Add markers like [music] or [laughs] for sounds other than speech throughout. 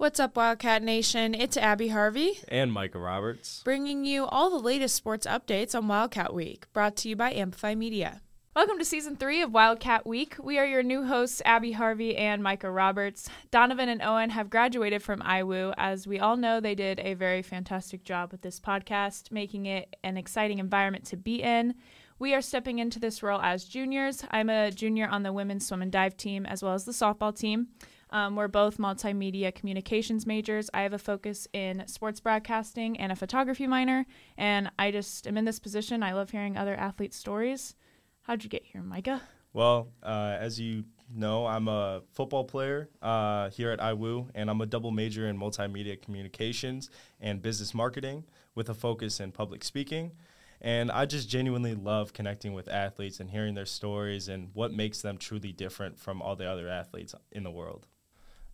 What's up, Wildcat Nation? It's Abby Harvey. And Micah Roberts. Bringing you all the latest sports updates on Wildcat Week, brought to you by Amplify Media. Welcome to season three of Wildcat Week. We are your new hosts, Abby Harvey and Micah Roberts. Donovan and Owen have graduated from IWU. As we all know, they did a very fantastic job with this podcast, making it an exciting environment to be in. We are stepping into this role as juniors. I'm a junior on the women's swim and dive team as well as the softball team. Um, we're both multimedia communications majors. I have a focus in sports broadcasting and a photography minor, and I just am in this position. I love hearing other athletes' stories. How'd you get here, Micah? Well, uh, as you know, I'm a football player uh, here at IWU, and I'm a double major in multimedia communications and business marketing with a focus in public speaking. And I just genuinely love connecting with athletes and hearing their stories and what makes them truly different from all the other athletes in the world.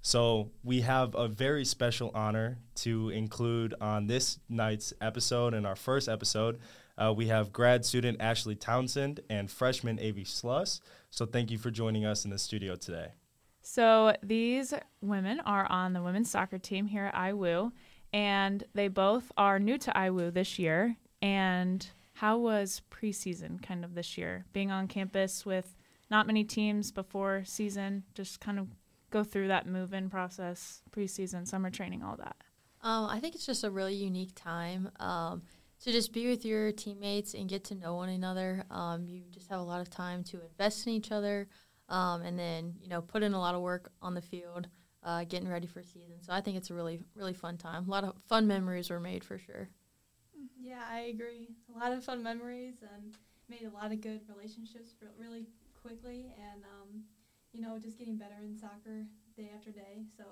So we have a very special honor to include on this night's episode and our first episode. Uh, we have grad student Ashley Townsend and freshman Avi Sluss. So thank you for joining us in the studio today. So these women are on the women's soccer team here at IWU, and they both are new to IWU this year. And how was preseason kind of this year? Being on campus with not many teams before season, just kind of go through that move in process, preseason, summer training, all that? Um, I think it's just a really unique time um, to just be with your teammates and get to know one another. Um, you just have a lot of time to invest in each other um, and then, you know, put in a lot of work on the field, uh, getting ready for season. So I think it's a really, really fun time. A lot of fun memories were made for sure. Yeah, I agree. A lot of fun memories and made a lot of good relationships really quickly. And um, you know, just getting better in soccer day after day. So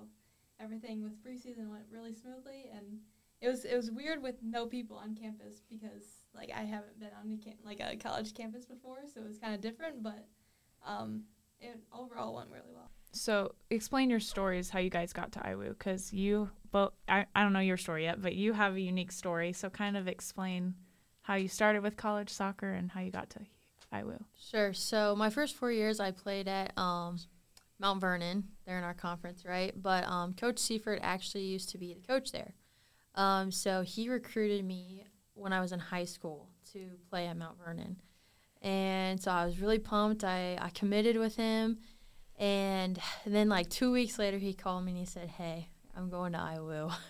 everything with preseason went really smoothly, and it was it was weird with no people on campus because like I haven't been on a cam- like a college campus before, so it was kind of different. But um, it overall went really well. So explain your stories, how you guys got to IWU, because you both I, I don't know your story yet, but you have a unique story. So kind of explain how you started with college soccer and how you got to I will. Sure. So my first four years, I played at um, Mount Vernon. They're in our conference, right? But um, Coach Seifert actually used to be the coach there. Um, so he recruited me when I was in high school to play at Mount Vernon. And so I was really pumped. I, I committed with him. And then, like, two weeks later, he called me and he said, Hey, I'm going to IWU. [laughs]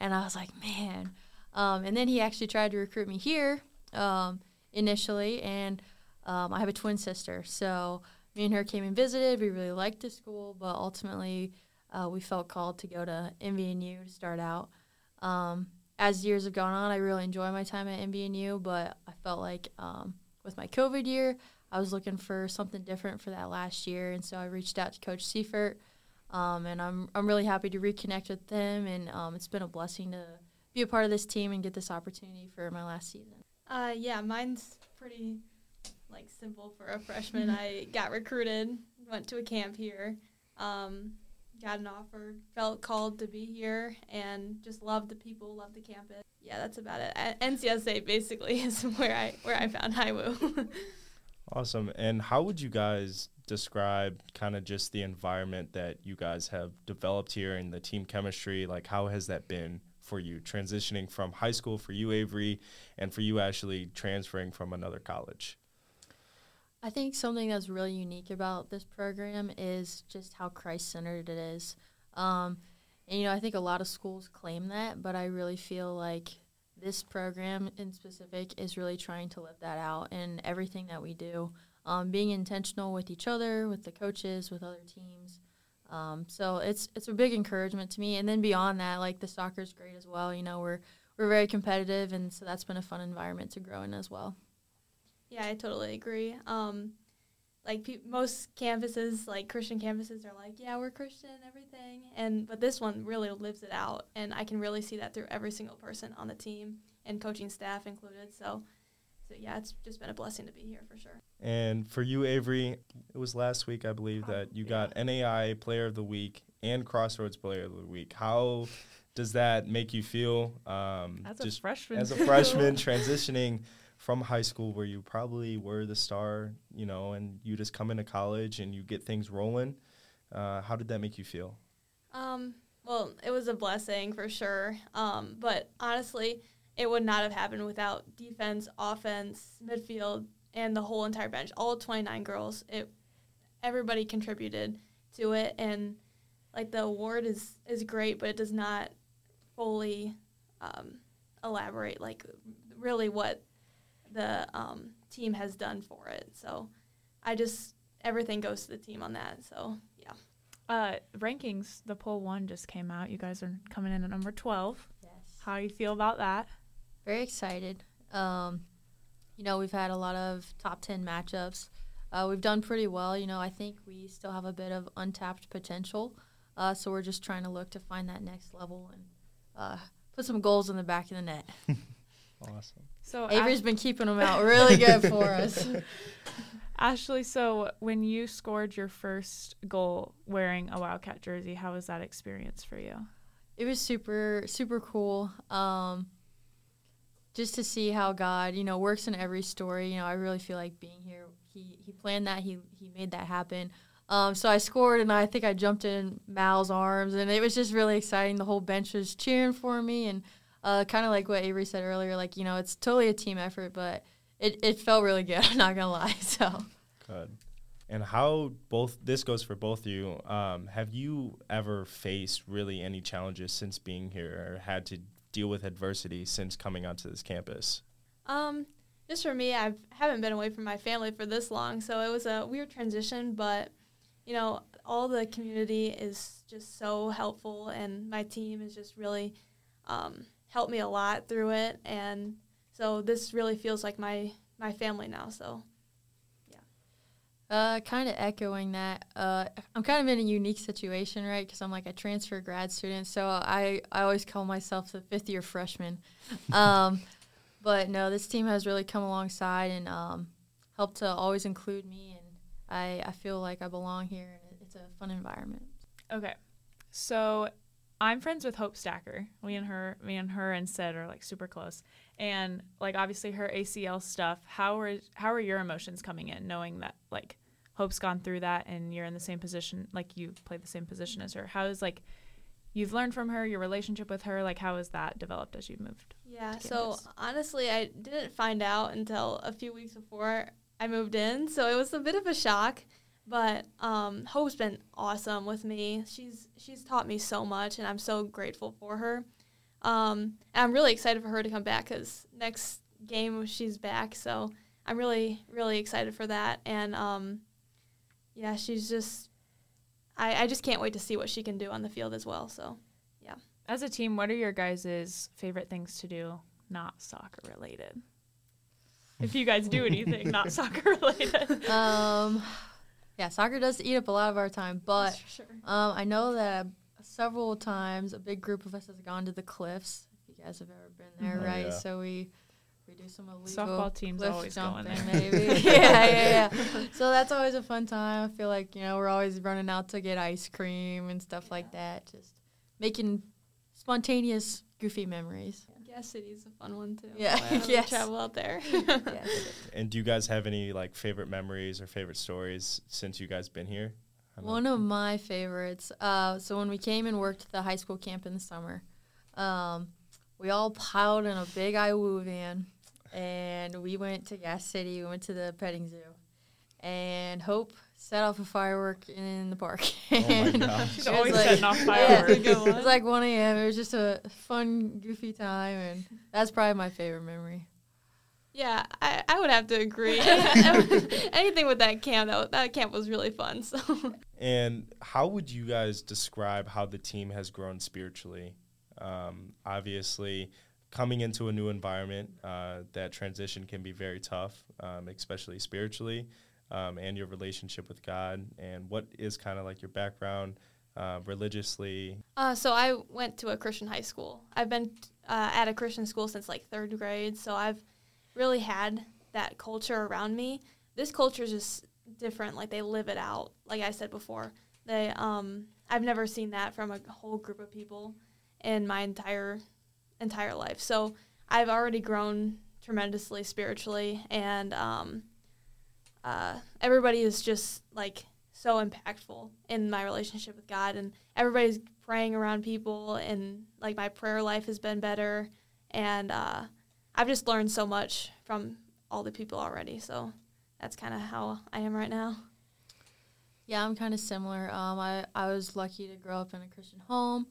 And I was like, Man. Um, and then he actually tried to recruit me here um, initially. And um, I have a twin sister, so me and her came and visited. We really liked the school, but ultimately uh, we felt called to go to MVNU to start out. Um, as years have gone on, I really enjoy my time at MVNU, but I felt like um, with my COVID year, I was looking for something different for that last year, and so I reached out to Coach Seifert, um, and I'm I'm really happy to reconnect with them, and um, it's been a blessing to be a part of this team and get this opportunity for my last season. Uh, yeah, mine's pretty like simple for a freshman. [laughs] I got recruited, went to a camp here, um, got an offer, felt called to be here, and just loved the people, loved the campus. Yeah, that's about it. NCSA basically [laughs] is where I where I found IWU. [laughs] awesome. And how would you guys describe kind of just the environment that you guys have developed here and the team chemistry? Like, how has that been for you transitioning from high school for you, Avery, and for you, Ashley, transferring from another college? I think something that's really unique about this program is just how Christ centered it is. Um, and, you know, I think a lot of schools claim that, but I really feel like this program in specific is really trying to live that out in everything that we do. Um, being intentional with each other, with the coaches, with other teams. Um, so it's it's a big encouragement to me. And then beyond that, like the soccer is great as well. You know, we're we're very competitive, and so that's been a fun environment to grow in as well. Yeah, I totally agree. Um, like pe- most campuses, like Christian campuses, are like, yeah, we're Christian and everything, and but this one really lives it out, and I can really see that through every single person on the team and coaching staff included. So, so yeah, it's just been a blessing to be here for sure. And for you, Avery, it was last week, I believe, that you got NAIA Player of the Week and Crossroads Player of the Week. How does that make you feel? Um, as a freshman, as a freshman [laughs] transitioning from high school where you probably were the star, you know, and you just come into college and you get things rolling. Uh, how did that make you feel? Um, Well, it was a blessing for sure. Um, but honestly, it would not have happened without defense, offense, midfield, and the whole entire bench. All 29 girls. It everybody contributed to it and like the award is is great, but it does not fully um, elaborate like really what the um, team has done for it. So I just everything goes to the team on that. So yeah. Uh, rankings, the poll one just came out. You guys are coming in at number 12. Yes. How do you feel about that? Very excited. Um, you know, we've had a lot of top 10 matchups. Uh, we've done pretty well. You know, I think we still have a bit of untapped potential. Uh, so we're just trying to look to find that next level and uh, put some goals in the back of the net. [laughs] Awesome. So Avery's been keeping them out really good for us. [laughs] Ashley, so when you scored your first goal wearing a Wildcat jersey, how was that experience for you? It was super, super cool. Um, just to see how God, you know, works in every story. You know, I really feel like being here. He he planned that. He he made that happen. Um, so I scored, and I think I jumped in Mal's arms, and it was just really exciting. The whole bench was cheering for me, and uh, kind of like what Avery said earlier, like you know, it's totally a team effort, but it, it felt really good. [laughs] I'm not gonna lie. [laughs] So Good. And how both this goes for both of you. Um, have you ever faced really any challenges since being here, or had to deal with adversity since coming onto this campus? Um, just for me, I haven't been away from my family for this long, so it was a weird transition. But you know, all the community is just so helpful, and my team is just really um, helped me a lot through it. And so this really feels like my my family now. So yeah. Uh, kind of echoing that. Uh, I'm kind of in a unique situation, right? Because I'm like a transfer grad student, so I, I always call myself the fifth year freshman. [laughs] Um, but no, this team has really come alongside and um, helped to always include me, and I, I feel like I belong here, and it's a fun environment. Okay. So I'm friends with Hope Stacker. Me and her, me and her and Sid are like super close. And like obviously her ACL stuff. How are how are your emotions coming in, knowing that like Hope's gone through that and you're in the same position, like you play the same position as her. How is like you've learned from her, your relationship with her, like how has that developed as you've moved? yeah. So honestly, I didn't find out until a few weeks before I moved in, so it was a bit of a shock. But um, Hope's been awesome with me. She's she's taught me so much, and I'm so grateful for her. Um, and I'm really excited for her to come back because next game she's back. So I'm really really excited for that. And um, yeah, she's just I, I just can't wait to see what she can do on the field as well. So yeah. As a team, what are your guys' favorite things to do not soccer related? If you guys do anything not [laughs] soccer related. Um, yeah, soccer does eat up a lot of our time, but sure. Um, I know that several times a big group of us has gone to the cliffs. If you guys have ever been there, Mhm. Oh, right? yeah. So we we do some illegal Softball team's cliff always going jumping, there. maybe. [laughs] yeah, yeah, yeah. [laughs] So that's always a fun time. I feel like you know we're always running out to get ice cream and stuff like that. Just making spontaneous, goofy memories. Gas City's a fun one too. Yeah, Whenever we [laughs] yes. travel out there. [laughs] Yes. [laughs] And do you guys have any like favorite memories or favorite stories since you guys been here? I don't know. One of my favorites. Uh, so when we came and worked at the high school camp in the summer, um, we all piled in a big IWU van, and we went to Gas City. We went to the petting zoo, and Hope set off a firework in the park. [laughs] Oh my And gosh. She's it was always like- setting off yeah, fireworks. it was like 1 a.m. It was just a fun, goofy time, and that's probably my favorite memory. yeah, I, I would have to agree. [laughs] [laughs] Anything with that camp, that, that camp was really fun. So And how would you guys describe how the team has grown spiritually? Um, obviously, coming into a new environment, uh, that transition can be very tough, um, especially spiritually, um, and your relationship with God. And what is kind of like your background uh, religiously? Uh, so I went to a Christian high school. I've been uh, at a Christian school since like third grade, so I've really had that culture around me. This culture is just different. Like they live it out. Like I said before, they um I've never seen that from a whole group of people in my entire entire life. So I've already grown tremendously spiritually, and um, uh, everybody is just like so impactful in my relationship with God, and everybody's praying around people and like my prayer life has been better and uh, I've just learned so much from all the people already. So that's kind of how I am right now. Yeah, I'm kind of similar. Um, I, I was lucky to grow up in a Christian home.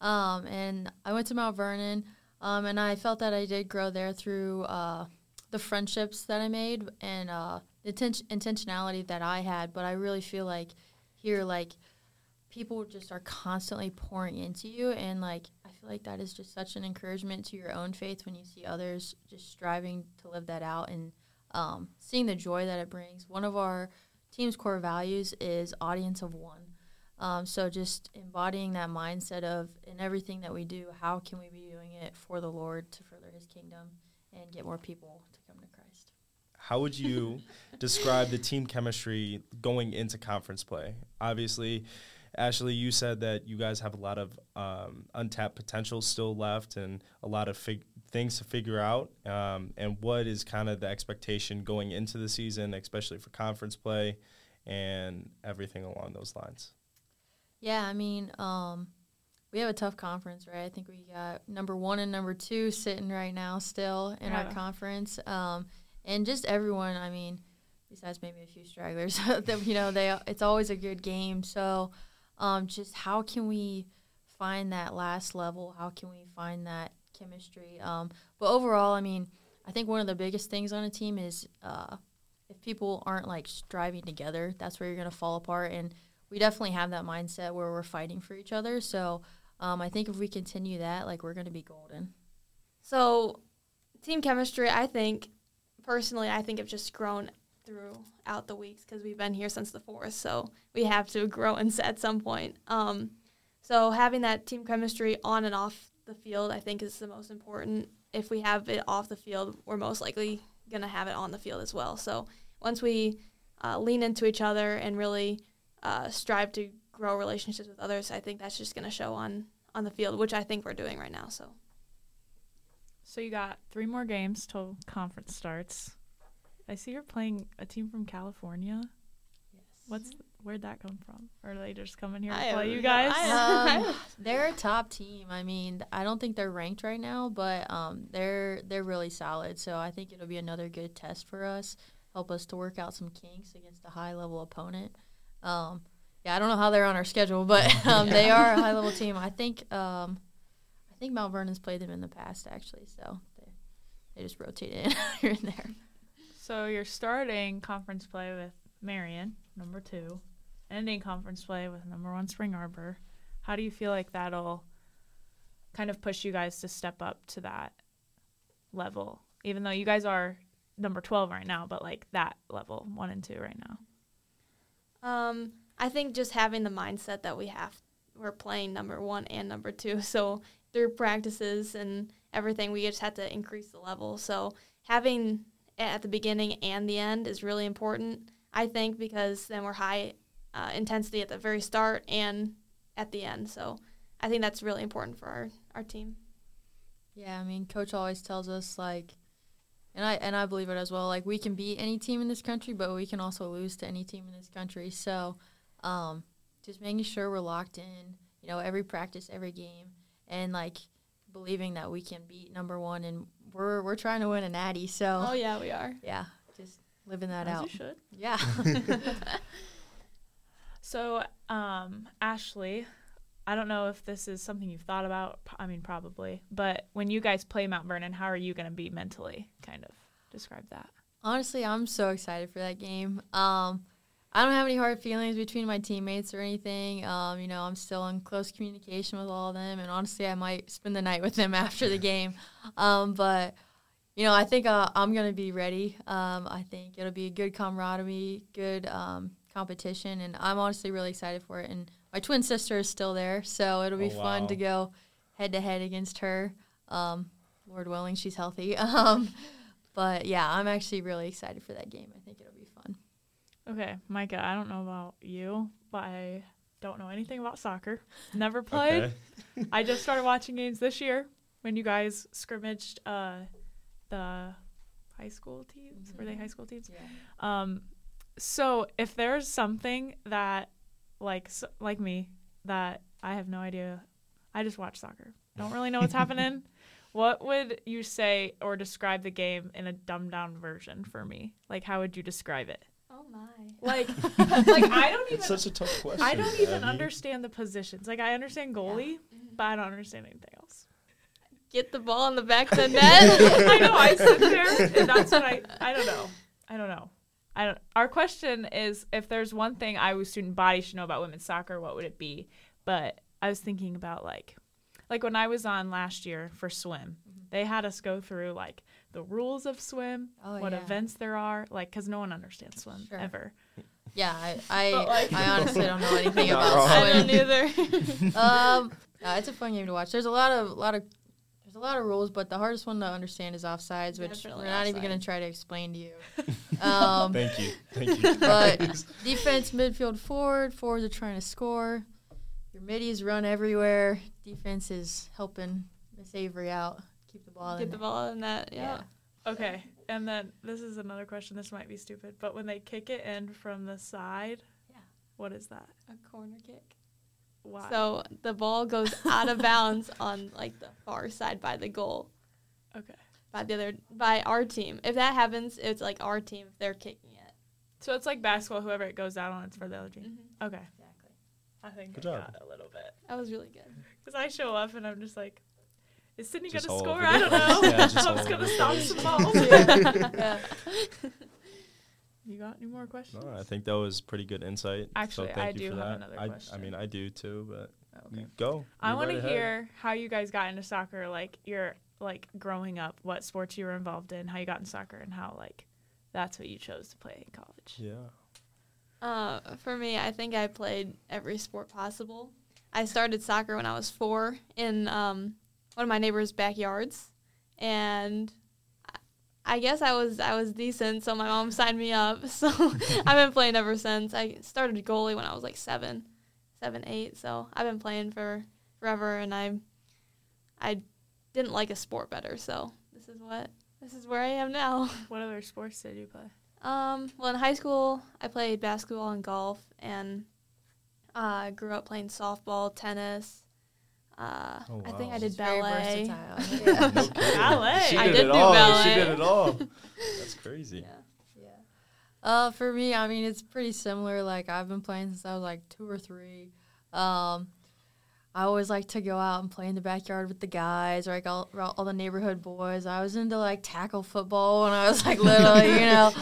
Um, and I went to Mount Vernon. Um, and I felt that I did grow there through uh, the friendships that I made and uh, intentionality that I had. But I really feel like here, like, people just are constantly pouring into you. And, like, I feel like that is just such an encouragement to your own faith when you see others just striving to live that out and um, seeing the joy that it brings. One of our team's core values is audience of one. Um, so just embodying that mindset of in everything that we do, how can we be doing it for the Lord to further His kingdom and get more people to come to Christ? How would you [laughs] describe the team chemistry going into conference play? Obviously, Ashley, you said that you guys have a lot of um, untapped potential still left and a lot of fig- things to figure out. Um, and what is kind of the expectation going into the season, especially for conference play and everything along those lines? Yeah, I mean, um, we have a tough conference, right? I think we got number one and number two sitting right now still in Yeah. our conference, um, and just everyone. I mean, besides maybe a few stragglers, [laughs] that you know, they it's always a good game. So, um, just how can we find that last level? How can we find that chemistry? Um, but overall, I mean, I think one of the biggest things on a team is uh, if people aren't like striving together, that's where you're gonna fall apart and we definitely have that mindset where we're fighting for each other. So um, I think if we continue that, like we're going to be golden. So, team chemistry, I think, personally, I think have just grown throughout the weeks because we've been here since the fourth. So we have to grow and at some point. Um, so having that team chemistry on and off the field, I think, is the most important. If we have it off the field, we're most likely going to have it on the field as well. So once we uh, lean into each other and really uh, strive to grow relationships with others, I think that's just going to show on on the field, which I think we're doing right now. So. So you got three more games till conference starts. I see you're playing a team from California. Yes. What's where'd that come from? Or are they just coming here I to have play you guys? [laughs] Um, they're a top team. I mean, I don't think they're ranked right now, but um, they're they're really solid. So I think it'll be another good test for us. Help us to work out some kinks against a high level opponent. Um, yeah, I don't know how they're on our schedule, but [laughs] um, they [laughs] are a high level team. I think um, I think Mount Vernon's played them in the past actually, so they they just rotate in [laughs] here and there. So you're starting conference play with Marion, number two, ending conference play with number one Spring Arbor. How do you feel like that'll kind of push you guys to step up to that level? Even though you guys are number 12 right now, but like that level, one and two right now. Um, I think just having the mindset that we have, we're playing number one and number two. [laughs] So through practices and everything, we just had to increase the level. So having at the beginning and the end is really important, I think, because then we're high uh, intensity at the very start and at the end. So I think that's really important for our, our team. Yeah, I mean, coach always tells us like, and I and I believe it as well. Like we can beat any team in this country, but we can also lose to any team in this country. So, um, just making sure we're locked in. You know, every practice, every game, and like believing that we can beat number one, and we're we're trying to win a natty. So Oh, yeah, we are. yeah, just living that As out. you should. Yeah. [laughs] So, um, Ashley, I don't know if this is something you've thought about. I mean, probably. But when you guys play Mount Vernon, how are you going to be mentally? Kind of describe that. Honestly, I'm so excited for that game. Um, I don't have any hard feelings between my teammates or anything. Um, you know, I'm still in close communication with all of them, and honestly, I might spend the night with them [laughs] after the game. Um, but you know, I think uh, I'm gonna be ready. Um, I think it'll be a good camaraderie, good um, competition, and I'm honestly really excited for it. And my twin sister is still there, so it'll be Oh, fun to go head to head against her. Um, Lord willing, she's healthy. [laughs] Um, but yeah, I'm actually really excited for that game. I think it'll. Okay, Micah, I don't know about you, but I don't know anything about soccer. Never played. Okay. I just started watching games this year when you guys scrimmaged uh, the high school teams. Were they high school teams? Yeah. Um, so if there's something that, like, s like me, that I have no idea. I just watch soccer. Don't really know what's happening. [laughs] What would you say or describe the game in a dumbed down version for me? Like, how would you describe it? My. Like, [laughs] like I don't even. It's such a tough question. I don't even Abby. understand the positions. Like, I understand goalie, mm-hmm. but I don't understand anything else. Get the ball in the back of the [laughs] net. I know. I sit there, and that's what I. I don't know. I don't know. I don't. Our question is, if there's one thing IWU student body should know about women's soccer, what would it be? But I was thinking about like, like when I was on last year for swim, mm-hmm. they had us go through like the rules of swim, Oh, what yeah. events there are, like because no one understands swim Sure. ever. Yeah, I I, like- I honestly don't know anything about wrong. I don't either. [laughs] [laughs] um, no, it's a fun game to watch. There's a lot of lot of there's a lot of rules, but the hardest one to understand is offsides, which Definitely we're not even going to try to explain to you. [laughs] Um, Thank you. Thank you. But- defense, midfield, forward. Forwards are trying to score. Your middies run everywhere. Defense is helping Miss Avery out. Keep the ball in. Get the ball in that. Yeah. Okay, and then this is another question. This might be stupid, but when they kick it in from the side, Yeah. what is that? A corner kick. Why? So the ball goes out of bounds on like the far side by the goal. okay, By the other by our team. If that happens, it's like our team if they're kicking it. so it's like basketball. Whoever it goes out on, it's for the other team. hmm Okay, Exactly. I think Good I job. got a little bit That was really good. [laughs] because I show up and I'm just like, is Sydney gonna score? I don't know. place. [laughs] Yeah, [laughs] I was gonna the stop place. [laughs] some balls. Yeah. You got any more questions? No, I think that was pretty good insight. Actually, so thank I you do for have that. another I, I mean, I do too, but Okay. go. I want right to hear how you guys got into soccer. Like you're like growing up, what sports you were involved in, how you got in soccer, and how like that's what you chose to play in college. Yeah. Uh, for me, I think I played every sport possible. I started soccer when I was four in um, one of my neighbor's backyards, and I- I guess I was I was decent, so my mom [laughs] signed me up. So [laughs] I've been playing ever since. I started goalie when I was like seven, seven, eight. So I've been playing for forever, and I I didn't like a sport better. So this is what this is where I am now. [laughs] What other sports did you play? Um, well, in high school, I played basketball and golf, and uh, grew up playing softball, tennis. Uh, Oh, I think. I did She's ballet. versatile. [laughs] No Yeah. kidding. Ballet. She I did did it do all. She did it all. [laughs] That's crazy. Yeah. Yeah. Uh, for me, I mean, it's pretty similar. Like I've been playing since I was like two or three. Um, I always like to go out and play in the backyard with the guys, or like all, all the neighborhood boys. I was into like tackle football when I was like little, you [laughs] know.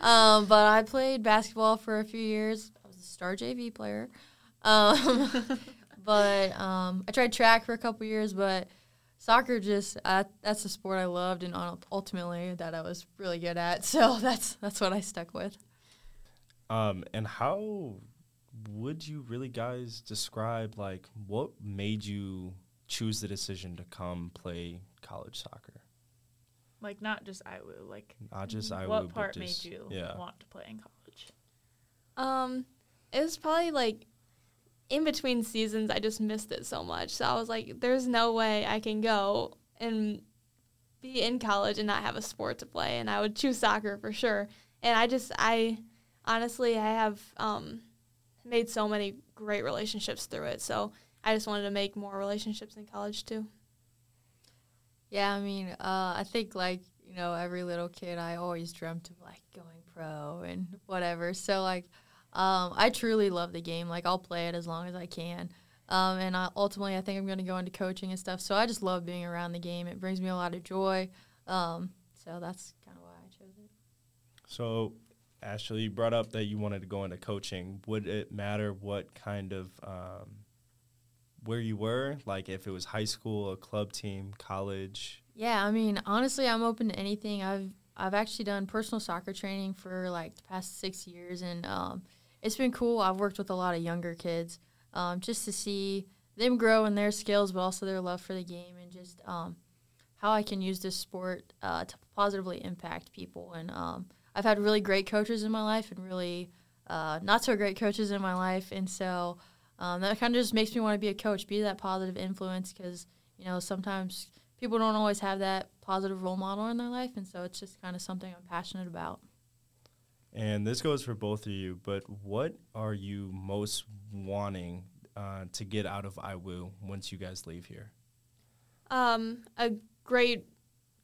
Um, but I played basketball for a few years. I was a star JV player. Um, but um, I tried track for a couple years, but soccer just uh, that's the sport I loved and ultimately that I was really good at. [laughs] So that's that's what I stuck with. Um, and how would you really guys describe like what made you choose the decision to come play college soccer? Like not just IWU. Like Not just I what part made you yeah. want to play in college? Um, it was probably like in between seasons. I just missed it so much. So I was like, "There's no way I can go and be in college and not have a sport to play." And I would choose soccer for sure. And I just, I honestly, I have um, made so many great relationships through it. So I just wanted to make more relationships in college too. Yeah, I mean, uh, I think like you know every little kid, I always dreamt of like going pro and whatever. So like, um, I truly love the game. Like I'll play it as long as I can. Um, and I, ultimately, I think I'm going to go into coaching and stuff. So I just love being around the game. It brings me a lot of joy. Um, so that's kind of why I chose it. So, Ashley, you brought up that you wanted to go into coaching. Would it matter what kind of um, where you were? Like if it was high school, a club team, college? Yeah, I mean, honestly, I'm open to anything. I've I've actually done personal soccer training for like the past six years, and um, it's been cool. I've worked with a lot of younger kids, um, just to see them grow in their skills, but also their love for the game, and just um, how I can use this sport uh, to positively impact people. And um, I've had really great coaches in my life, and really uh, not so great coaches in my life, and so um, that kind of just makes me want to be a coach, be that positive influence, because you know sometimes people don't always have that positive role model in their life, and so it's just kind of something I'm passionate about. And this goes for both of you, but what are you most wanting uh, to get out of IWU once you guys leave here? Um, a great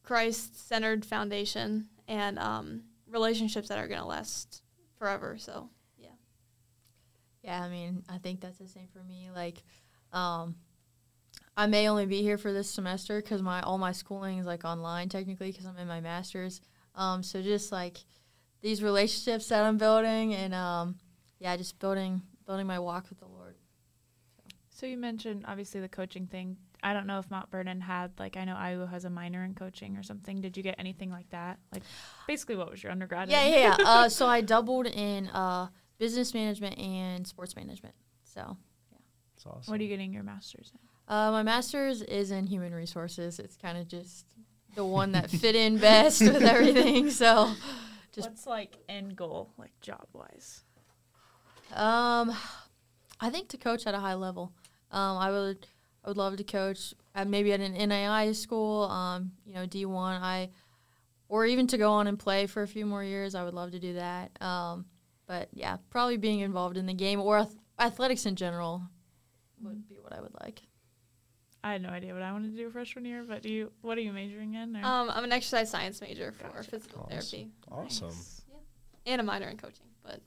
Christ-centered foundation and um, relationships that are going to last forever. So, yeah. Yeah, I mean, I think that's the same for me. Like, um, I may only be here for this semester because my all my schooling is like online technically because I'm in my master's. Um, so just like these relationships that I'm building and um, yeah, just building building my walk with the Lord. So you mentioned obviously the coaching thing. I don't know if Mount Vernon had like I know IU has a minor in coaching or something. Did you get anything like that? Like basically, what was your undergrad? Yeah, in? yeah, yeah. uh, [laughs] so I doubled in uh, business management and sports management. So yeah, That's awesome. What are you getting your master's in? uh, my master's is in human resources. It's kind of just the one that fit in best with everything. So Just- What's like end goal, like job wise? Um, I think to coach at a high level. Um, I would I would love to coach at maybe at an NAIA school. Um, you know, D one. I or even to go on and play for a few more years. I would love to do that. Um, but yeah, probably being involved in the game or ath- athletics in general would be what I would like. I had no idea what I wanted to do freshman year, but do you? What are you majoring in? or- Um, I'm an exercise science major for Gotcha. physical Awesome. therapy Awesome. Nice. and a minor in coaching. But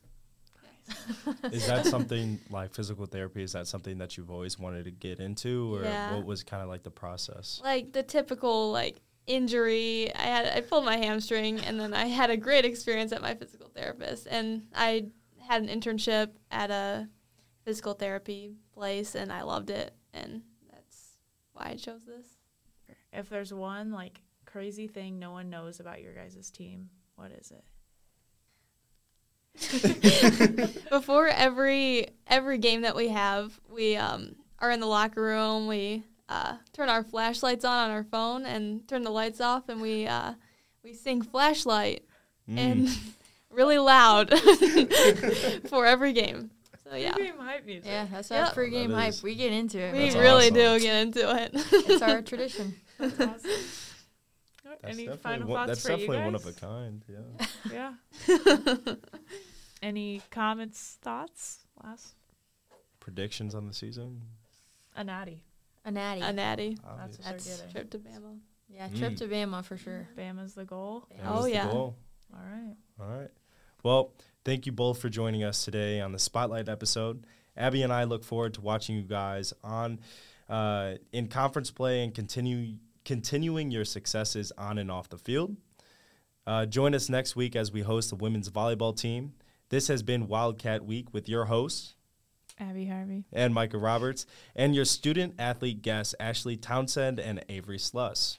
Is that [laughs] something like physical therapy? Is that something that you've always wanted to get into, or Yeah. what was kind of like the process? like the typical like injury, I had I pulled my hamstring, and then I had a great experience at my physical therapist, and I had an internship at a physical therapy place, and I loved it, and that's why I chose this. If there's one like crazy thing no one knows about your guys' team, what is it? [laughs] [laughs] Before every every game that we have, we um, are in the locker room. We uh, turn our flashlights on on our phone and turn the lights off, and we uh, we sing flashlight Mm. and [laughs] really loud for every game. So yeah, Game hype music. Yeah, that's Yep. our pregame That hype. We get into it. we That's really awesome. do get into it. it's our [laughs] tradition. That's awesome. That's Any definitely final one, thoughts that's for you definitely guys? one of a kind. Yeah. [laughs] Yeah. [laughs] Any comments, thoughts? Last Predictions on the season? a natty. A natty. A natty That's Obvious. what That's they're getting. trip to Bama. yeah, trip Mm. to Bama for sure. Bama's the goal. That Oh, the yeah. goal. All right. All right. Well, thank you both for joining us today on the Spotlight episode. Abby and I look forward to watching you guys on uh, in conference play and continue continuing your successes on and off the field. Uh, join us next week as we host the women's volleyball team. This has been Wildcat Week with your hosts Abby Harvey. and Micah Roberts and your student athlete guests Ashley Townsend and Avery Sluss.